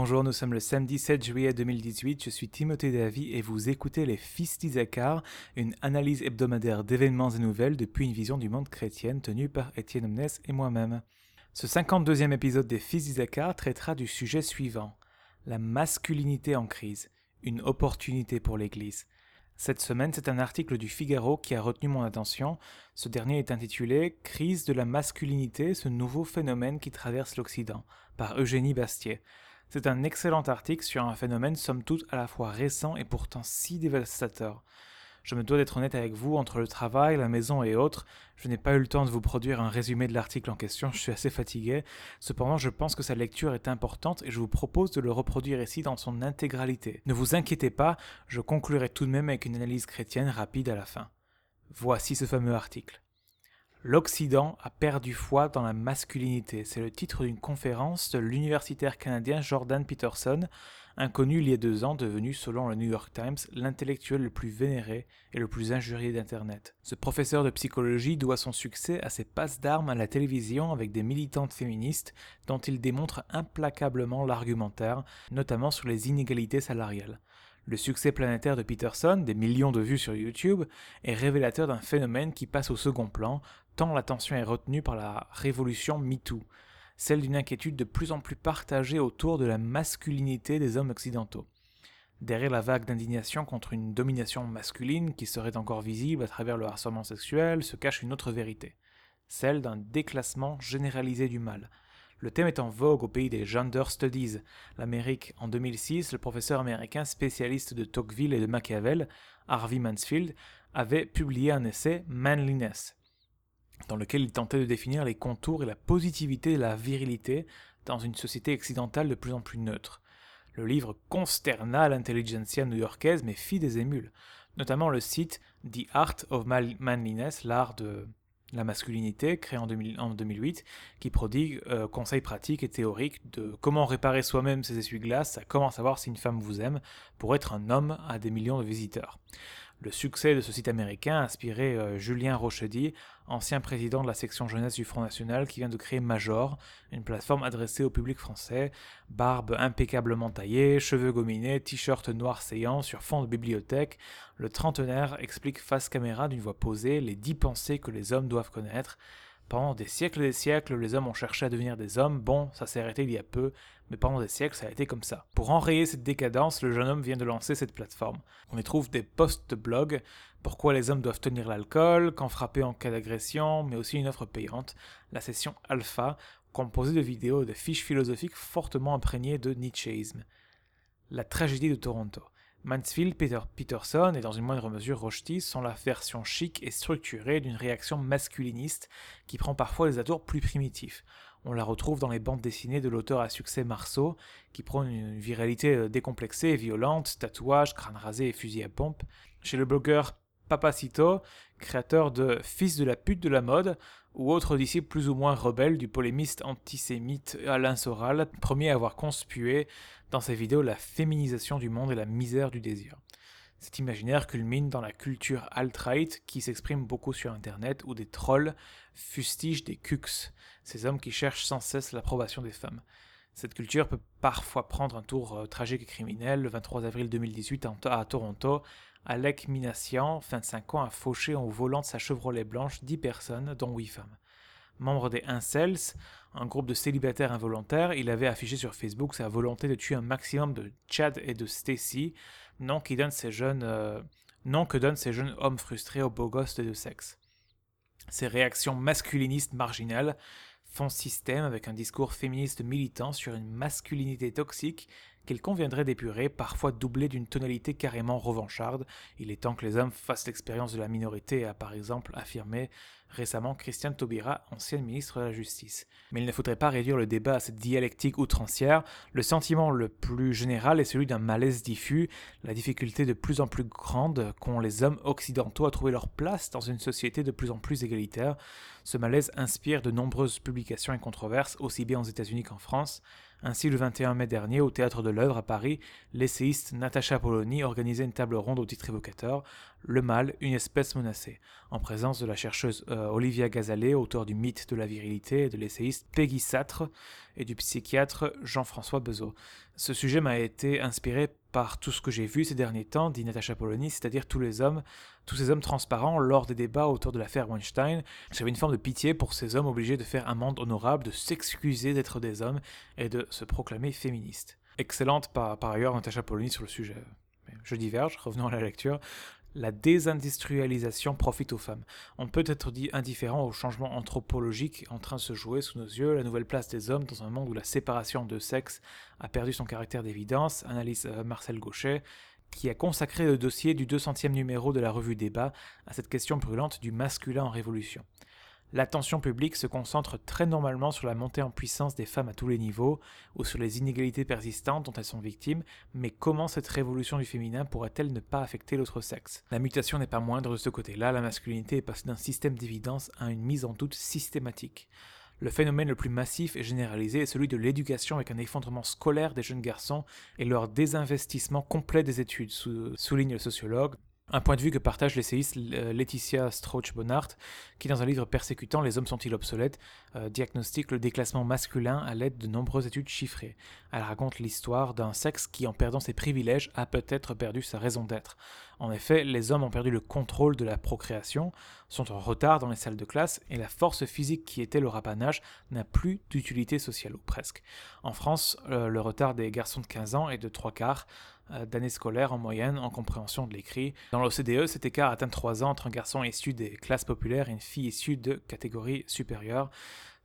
Bonjour, nous sommes le samedi 7 juillet 2018, je suis Timothée Davy et vous écoutez les Fils d'Isaacar, une analyse hebdomadaire d'événements et nouvelles depuis une vision du monde chrétienne tenue par Étienne Omnes et moi-même. Ce 52e épisode des Fils d'Isaacar traitera du sujet suivant, la masculinité en crise, une opportunité pour l'Église. Cette semaine, c'est un article du Figaro qui a retenu mon attention. Ce dernier est intitulé Crise de la masculinité, ce nouveau phénomène qui traverse l'Occident, par Eugénie Bastier. C'est un excellent article sur un phénomène somme toute à la fois récent et pourtant si dévastateur. Je me dois d'être honnête avec vous, entre le travail, la maison et autres, je n'ai pas eu le temps de vous produire un résumé de l'article en question, je suis assez fatigué. Cependant, je pense que sa lecture est importante et je vous propose de le reproduire ici dans son intégralité. Ne vous inquiétez pas, je conclurai tout de même avec une analyse chrétienne rapide à la fin. Voici ce fameux article. L'Occident a perdu foi dans la masculinité. C'est le titre d'une conférence de l'universitaire canadien Jordan Peterson Inconnu il y a deux ans, devenu, selon le New York Times, l'intellectuel le plus vénéré et le plus injurié d'Internet. Ce professeur de psychologie doit son succès à ses passes d'armes à la télévision avec des militantes féministes dont il démontre implacablement l'argumentaire, notamment sur les inégalités salariales. Le succès planétaire de Peterson, des millions de vues sur YouTube, est révélateur d'un phénomène qui passe au second plan, tant l'attention est retenue par la révolution MeToo celle d'une inquiétude de plus en plus partagée autour de la masculinité des hommes occidentaux. Derrière la vague d'indignation contre une domination masculine qui serait encore visible à travers le harcèlement sexuel se cache une autre vérité, celle d'un déclassement généralisé du mal. Le thème est en vogue au pays des Gender Studies. L'Amérique, en 2006, le professeur américain spécialiste de Tocqueville et de Machiavel, Harvey Mansfield, avait publié un essai Manliness, dans lequel il tentait de définir les contours et la positivité de la virilité dans une société occidentale de plus en plus neutre. Le livre consterna l'intelligentsia new-yorkaise mais fit des émules, notamment le site The Art of Manliness, l'art de la masculinité, créé en, 2008, qui prodigue euh, conseils pratiques et théoriques de comment réparer soi-même ses essuie-glaces à comment savoir si une femme vous aime pour être un homme à des millions de visiteurs. Le succès de ce site américain a inspiré euh, Julien Rochedy, ancien président de la section jeunesse du Front National, qui vient de créer Major, une plateforme adressée au public français. Barbe impeccablement taillée, cheveux gominés, t-shirt noir saillant sur fond de bibliothèque, le trentenaire explique face caméra d'une voix posée les dix pensées que les hommes doivent connaître pendant des siècles et des siècles, les hommes ont cherché à devenir des hommes. Bon, ça s'est arrêté il y a peu, mais pendant des siècles, ça a été comme ça. Pour enrayer cette décadence, le jeune homme vient de lancer cette plateforme. On y trouve des posts de blog, pourquoi les hommes doivent tenir l'alcool, quand frapper en cas d'agression, mais aussi une offre payante, la session alpha, composée de vidéos et de fiches philosophiques fortement imprégnées de Nietzschéisme. La tragédie de Toronto. Mansfield, Peter Peterson et dans une moindre mesure Rochety sont la version chic et structurée d'une réaction masculiniste qui prend parfois des atours plus primitifs. On la retrouve dans les bandes dessinées de l'auteur à succès Marceau, qui prône une viralité euh, décomplexée et violente, tatouages, crâne rasé et fusil à pompe. Chez le blogueur Papacito, créateur de Fils de la pute de la mode, ou autre disciple plus ou moins rebelle du polémiste antisémite Alain Soral, premier à avoir conspué dans ses vidéos la féminisation du monde et la misère du désir. Cet imaginaire culmine dans la culture alt-right qui s'exprime beaucoup sur Internet où des trolls fustigent des cucs, ces hommes qui cherchent sans cesse l'approbation des femmes. Cette culture peut parfois prendre un tour euh, tragique et criminel. Le 23 avril 2018 à Toronto, Alec Minassian, 25 ans, a fauché en volant de sa Chevrolet blanche 10 personnes, dont 8 femmes. Membre des Incels, un groupe de célibataires involontaires, il avait affiché sur Facebook sa volonté de tuer un maximum de Chad et de Stacy, nom, qui donne ces jeunes, euh, nom que donnent ces jeunes hommes frustrés aux beaux gosses de sexe. Ces réactions masculinistes marginales font système avec un discours féministe militant sur une masculinité toxique qu'il conviendrait d'épurer, parfois doublée d'une tonalité carrément revancharde. Il est temps que les hommes fassent l'expérience de la minorité, a par exemple affirmé récemment Christiane Taubira, ancienne ministre de la Justice. Mais il ne faudrait pas réduire le débat à cette dialectique outrancière. Le sentiment le plus général est celui d'un malaise diffus, la difficulté de plus en plus grande qu'ont les hommes occidentaux à trouver leur place dans une société de plus en plus égalitaire. Ce malaise inspire de nombreuses publications et controverses, aussi bien aux États-Unis qu'en France. Ainsi, le 21 mai dernier, au Théâtre de à Paris, l'essayiste Natacha Polony organisait une table ronde au titre évocateur Le mâle, une espèce menacée, en présence de la chercheuse euh, Olivia Gazalet, auteur du mythe de la virilité, de l'essayiste Peggy Satre et du psychiatre Jean-François Bezot. Ce sujet m'a été inspiré par tout ce que j'ai vu ces derniers temps, dit Natacha Polony, c'est-à-dire tous les hommes, tous ces hommes transparents lors des débats autour de l'affaire Weinstein. J'avais une forme de pitié pour ces hommes obligés de faire un monde honorable, de s'excuser d'être des hommes et de se proclamer féministes. Excellente par, ailleurs Natacha Polony sur le sujet. Je diverge, revenons à la lecture la désindustrialisation profite aux femmes. On peut être dit indifférent au changement anthropologique en train de se jouer sous nos yeux, la nouvelle place des hommes dans un monde où la séparation de sexe a perdu son caractère d'évidence, analyse euh, Marcel Gauchet, qui a consacré le dossier du 200e numéro de la revue Débat à cette question brûlante du masculin en révolution. L'attention publique se concentre très normalement sur la montée en puissance des femmes à tous les niveaux ou sur les inégalités persistantes dont elles sont victimes, mais comment cette révolution du féminin pourrait-elle ne pas affecter l'autre sexe? La mutation n'est pas moindre de ce côté-là, la masculinité est passée d'un système d'évidence à une mise en doute systématique. Le phénomène le plus massif et généralisé est celui de l'éducation avec un effondrement scolaire des jeunes garçons et leur désinvestissement complet des études, souligne le sociologue un point de vue que partage l'essayiste euh, Laetitia Strauch-Bonnart, qui dans un livre persécutant Les hommes sont-ils obsolètes euh, diagnostique le déclassement masculin à l'aide de nombreuses études chiffrées. Elle raconte l'histoire d'un sexe qui, en perdant ses privilèges, a peut-être perdu sa raison d'être. En effet, les hommes ont perdu le contrôle de la procréation, sont en retard dans les salles de classe, et la force physique qui était leur apanage n'a plus d'utilité sociale, ou presque. En France, euh, le retard des garçons de 15 ans est de trois quarts, d'années scolaires en moyenne en compréhension de l'écrit. Dans l'OCDE, cet écart atteint 3 ans entre un garçon issu des classes populaires et une fille issue de catégories supérieures.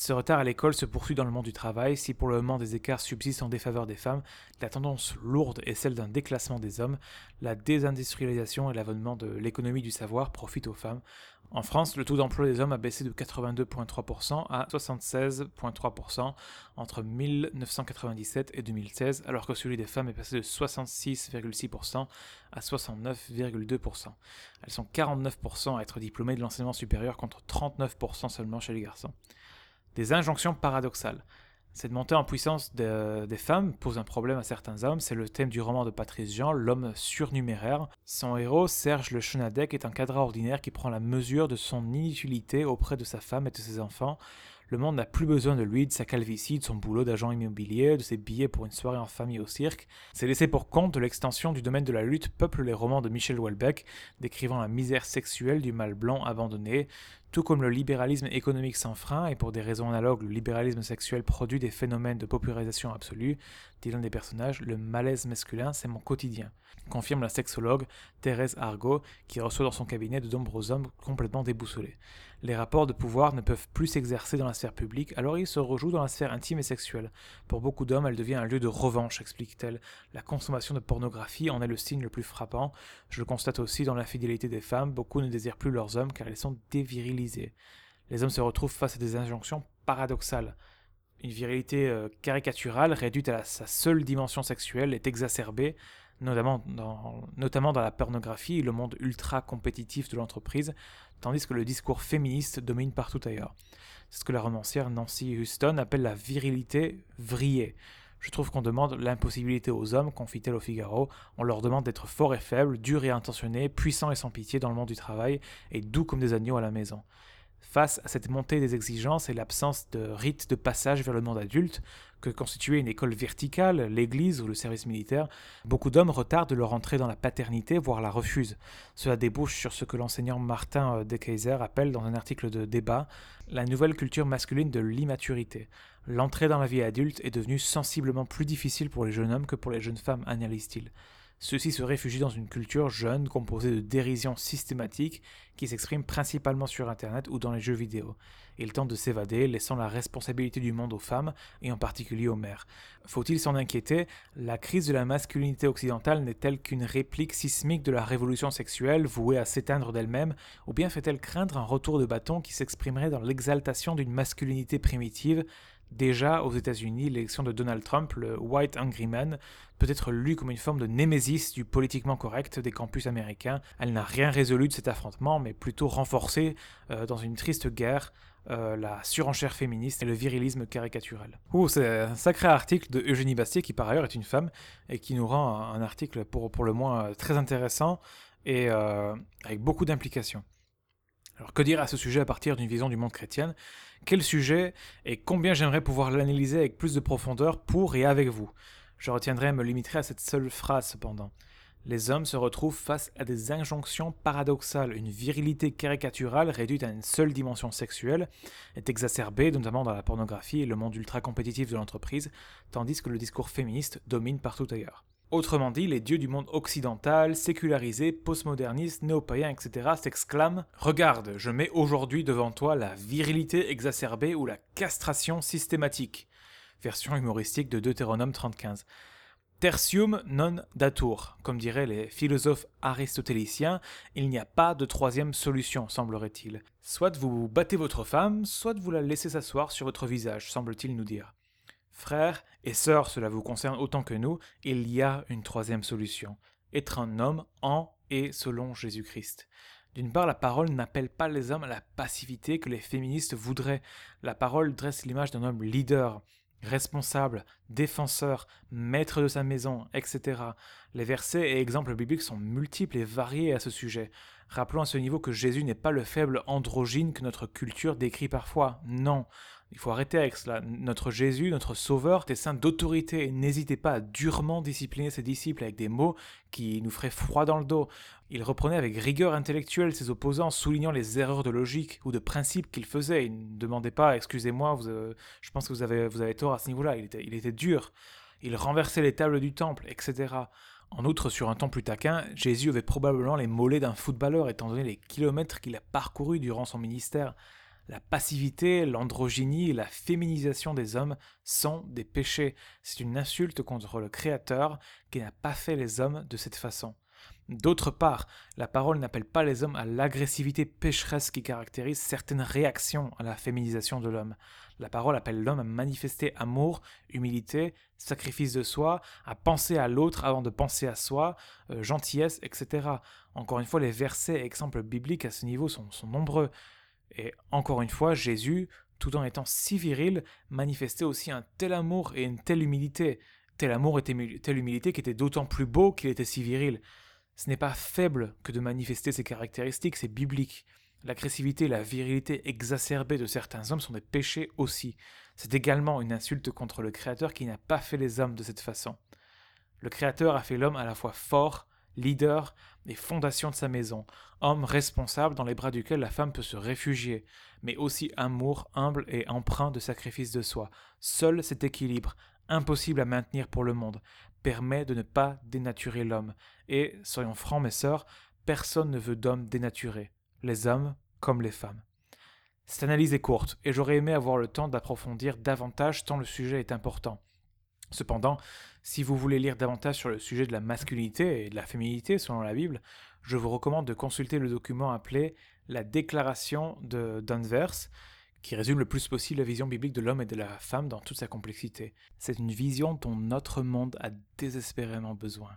Ce retard à l'école se poursuit dans le monde du travail. Si pour le moment des écarts subsistent en défaveur des femmes, la tendance lourde est celle d'un déclassement des hommes. La désindustrialisation et l'avènement de l'économie du savoir profitent aux femmes. En France, le taux d'emploi des hommes a baissé de 82,3% à 76,3% entre 1997 et 2016, alors que celui des femmes est passé de 66,6% à 69,2%. Elles sont 49% à être diplômées de l'enseignement supérieur contre 39% seulement chez les garçons. Des injonctions paradoxales. Cette montée en puissance des femmes pose un problème à certains hommes, c'est le thème du roman de Patrice Jean, L'homme surnuméraire. Son héros, Serge Le Chenadec, est un cadre ordinaire qui prend la mesure de son inutilité auprès de sa femme et de ses enfants, le monde n'a plus besoin de lui, de sa calvitie, de son boulot d'agent immobilier, de ses billets pour une soirée en famille au cirque. C'est laissé pour compte de l'extension du domaine de la lutte peuple les romans de Michel Houellebecq, décrivant la misère sexuelle du mâle blanc abandonné, tout comme le libéralisme économique sans frein, et pour des raisons analogues, le libéralisme sexuel produit des phénomènes de popularisation absolue, dit l'un des personnages, le malaise masculin, c'est mon quotidien, confirme la sexologue Thérèse Argot, qui reçoit dans son cabinet de nombreux hommes complètement déboussolés. Les rapports de pouvoir ne peuvent plus s'exercer dans la sphère publique, alors ils se rejouent dans la sphère intime et sexuelle. Pour beaucoup d'hommes, elle devient un lieu de revanche, explique-t-elle. La consommation de pornographie en est le signe le plus frappant. Je le constate aussi dans l'infidélité des femmes, beaucoup ne désirent plus leurs hommes car ils sont dévirilisés. Les hommes se retrouvent face à des injonctions paradoxales. Une virilité euh, caricaturale, réduite à sa seule dimension sexuelle, est exacerbée, notamment dans, notamment dans la pornographie et le monde ultra compétitif de l'entreprise, tandis que le discours féministe domine partout ailleurs. C'est ce que la romancière Nancy Houston appelle la virilité vrillée. Je trouve qu'on demande l'impossibilité aux hommes, confie-t-elle au Figaro. On leur demande d'être forts et faibles, durs et intentionnés, puissants et sans pitié dans le monde du travail, et doux comme des agneaux à la maison. Face à cette montée des exigences et l'absence de rite de passage vers le monde adulte, que constituait une école verticale, l'église ou le service militaire, beaucoup d'hommes retardent leur entrée dans la paternité, voire la refusent. Cela débouche sur ce que l'enseignant Martin De Keyser appelle dans un article de débat la nouvelle culture masculine de l'immaturité. L'entrée dans la vie adulte est devenue sensiblement plus difficile pour les jeunes hommes que pour les jeunes femmes, analyse-t-il. Ceux-ci se réfugient dans une culture jeune composée de dérision systématique qui s'exprime principalement sur Internet ou dans les jeux vidéo. Ils tentent de s'évader, laissant la responsabilité du monde aux femmes, et en particulier aux mères. Faut-il s'en inquiéter? La crise de la masculinité occidentale n'est-elle qu'une réplique sismique de la révolution sexuelle vouée à s'éteindre d'elle-même, ou bien fait-elle craindre un retour de bâton qui s'exprimerait dans l'exaltation d'une masculinité primitive? Déjà, aux États-Unis, l'élection de Donald Trump, le White Angry Man, peut être lue comme une forme de némésis du politiquement correct des campus américains. Elle n'a rien résolu de cet affrontement, mais plutôt renforcé euh, dans une triste guerre euh, la surenchère féministe et le virilisme caricatural. Ouh, c'est un sacré article de Eugénie Bastier, qui par ailleurs est une femme, et qui nous rend un, article pour, le moins très intéressant et euh, avec beaucoup d'implications. Alors que dire à ce sujet à partir d'une vision du monde chrétienne? Quel sujet et combien j'aimerais pouvoir l'analyser avec plus de profondeur pour et avec vous? Je retiendrai et me limiterai à cette seule phrase cependant. Les hommes se retrouvent face à des injonctions paradoxales. Une virilité caricaturale réduite à une seule dimension sexuelle est exacerbée, notamment dans la pornographie et le monde ultra compétitif de l'entreprise, tandis que le discours féministe domine partout ailleurs. Autrement dit, les dieux du monde occidental, sécularisé, postmoderniste, néo-païen, etc. s'exclament Regarde, je mets aujourd'hui devant toi la virilité exacerbée ou la castration systématique. Version humoristique de Deutéronome 35. Tertium non datur, comme diraient les philosophes aristotéliciens, il n'y a pas de troisième solution, semblerait-il. Soit vous battez votre femme, soit vous la laissez s'asseoir sur votre visage, semble-t-il nous dire. Frères et sœurs, cela vous concerne autant que nous, il y a une troisième solution. Être un homme en et selon Jésus-Christ. D'une part, la parole n'appelle pas les hommes à la passivité que les féministes voudraient. La parole dresse l'image d'un homme leader, responsable, défenseur, maître de sa maison, etc. Les versets et exemples bibliques sont multiples et variés à ce sujet. Rappelons à ce niveau que Jésus n'est pas le faible androgyne que notre culture décrit parfois. Non. Il faut arrêter avec cela. Notre Jésus, notre Sauveur, était saint d'autorité. N'hésitez pas à durement discipliner ses disciples avec des mots qui nous feraient froid dans le dos. Il reprenait avec rigueur intellectuelle ses opposants, soulignant les erreurs de logique ou de principe qu'ils faisaient. Il ne demandait pas, excusez-moi, euh, je pense que vous avez, vous avez tort à ce niveau-là. Il était dur. Il renversait les tables du temple, etc. En outre, sur un temps plus taquin, Jésus avait probablement les mollets d'un footballeur étant donné les kilomètres qu'il a parcourus durant son ministère. La passivité, l'androgynie et la féminisation des hommes sont des péchés. C'est une insulte contre le Créateur qui n'a pas fait les hommes de cette façon. D'autre part, la parole n'appelle pas les hommes à l'agressivité pécheresse qui caractérise certaines réactions à la féminisation de l'homme. La parole appelle l'homme à manifester amour, humilité, sacrifice de soi, à penser à l'autre avant de penser à soi, euh, gentillesse, etc. Encore une fois, les versets et exemples bibliques à ce niveau sont nombreux. Et encore une fois, Jésus, tout en étant si viril, manifestait aussi un tel amour et une telle humilité. Tel amour et telle humilité qui était d'autant plus beau qu'il était si viril. Ce n'est pas faible que de manifester ces caractéristiques, c'est biblique. L'agressivité et la virilité exacerbée de certains hommes sont des péchés aussi. C'est également une insulte contre le Créateur qui n'a pas fait les hommes de cette façon. Le Créateur a fait l'homme à la fois fort, leader et fondation de sa maison, homme responsable dans les bras duquel la femme peut se réfugier, mais aussi amour humble et empreint de sacrifice de soi. Seul cet équilibre, impossible à maintenir pour le monde, permet de ne pas dénaturer l'homme. Et, soyons francs mes sœurs, personne ne veut d'homme dénaturé, les hommes comme les femmes. Cette analyse est courte, et j'aurais aimé avoir le temps d'approfondir davantage tant le sujet est important. Cependant, si vous voulez lire davantage sur le sujet de la masculinité et de la féminité selon la Bible, je vous recommande de consulter le document appelé La Déclaration de Danvers, qui résume le plus possible la vision biblique de l'homme et de la femme dans toute sa complexité. C'est une vision dont notre monde a désespérément besoin.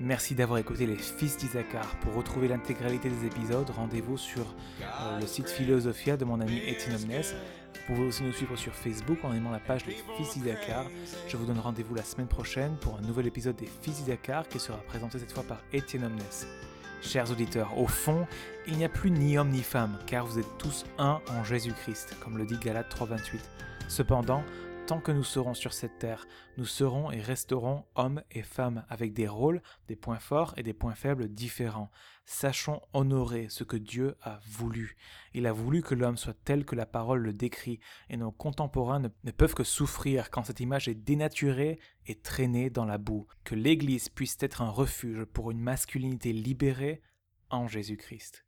Merci d'avoir écouté les Fils d'Isaacar. Pour retrouver l'intégralité des épisodes, rendez-vous sur euh, le site Philosophia de mon ami Etienne Omnes. Vous pouvez aussi nous suivre sur Facebook en aimant la page des Fils d'Isaacar. Je vous donne rendez-vous la semaine prochaine pour un nouvel épisode des Fils d'Isaacar qui sera présenté cette fois par Etienne Omnes. Chers auditeurs, au fond, il n'y a plus ni homme ni femme, car vous êtes tous un en Jésus-Christ, comme le dit Galate 3.28. Cependant, Tant que nous serons sur cette terre, nous serons et resterons hommes et femmes avec des rôles, des points forts et des points faibles différents. Sachons honorer ce que Dieu a voulu. Il a voulu que l'homme soit tel que la parole le décrit, et nos contemporains ne, ne peuvent que souffrir quand cette image est dénaturée et traînée dans la boue. Que l'Église puisse être un refuge pour une masculinité libérée en Jésus-Christ.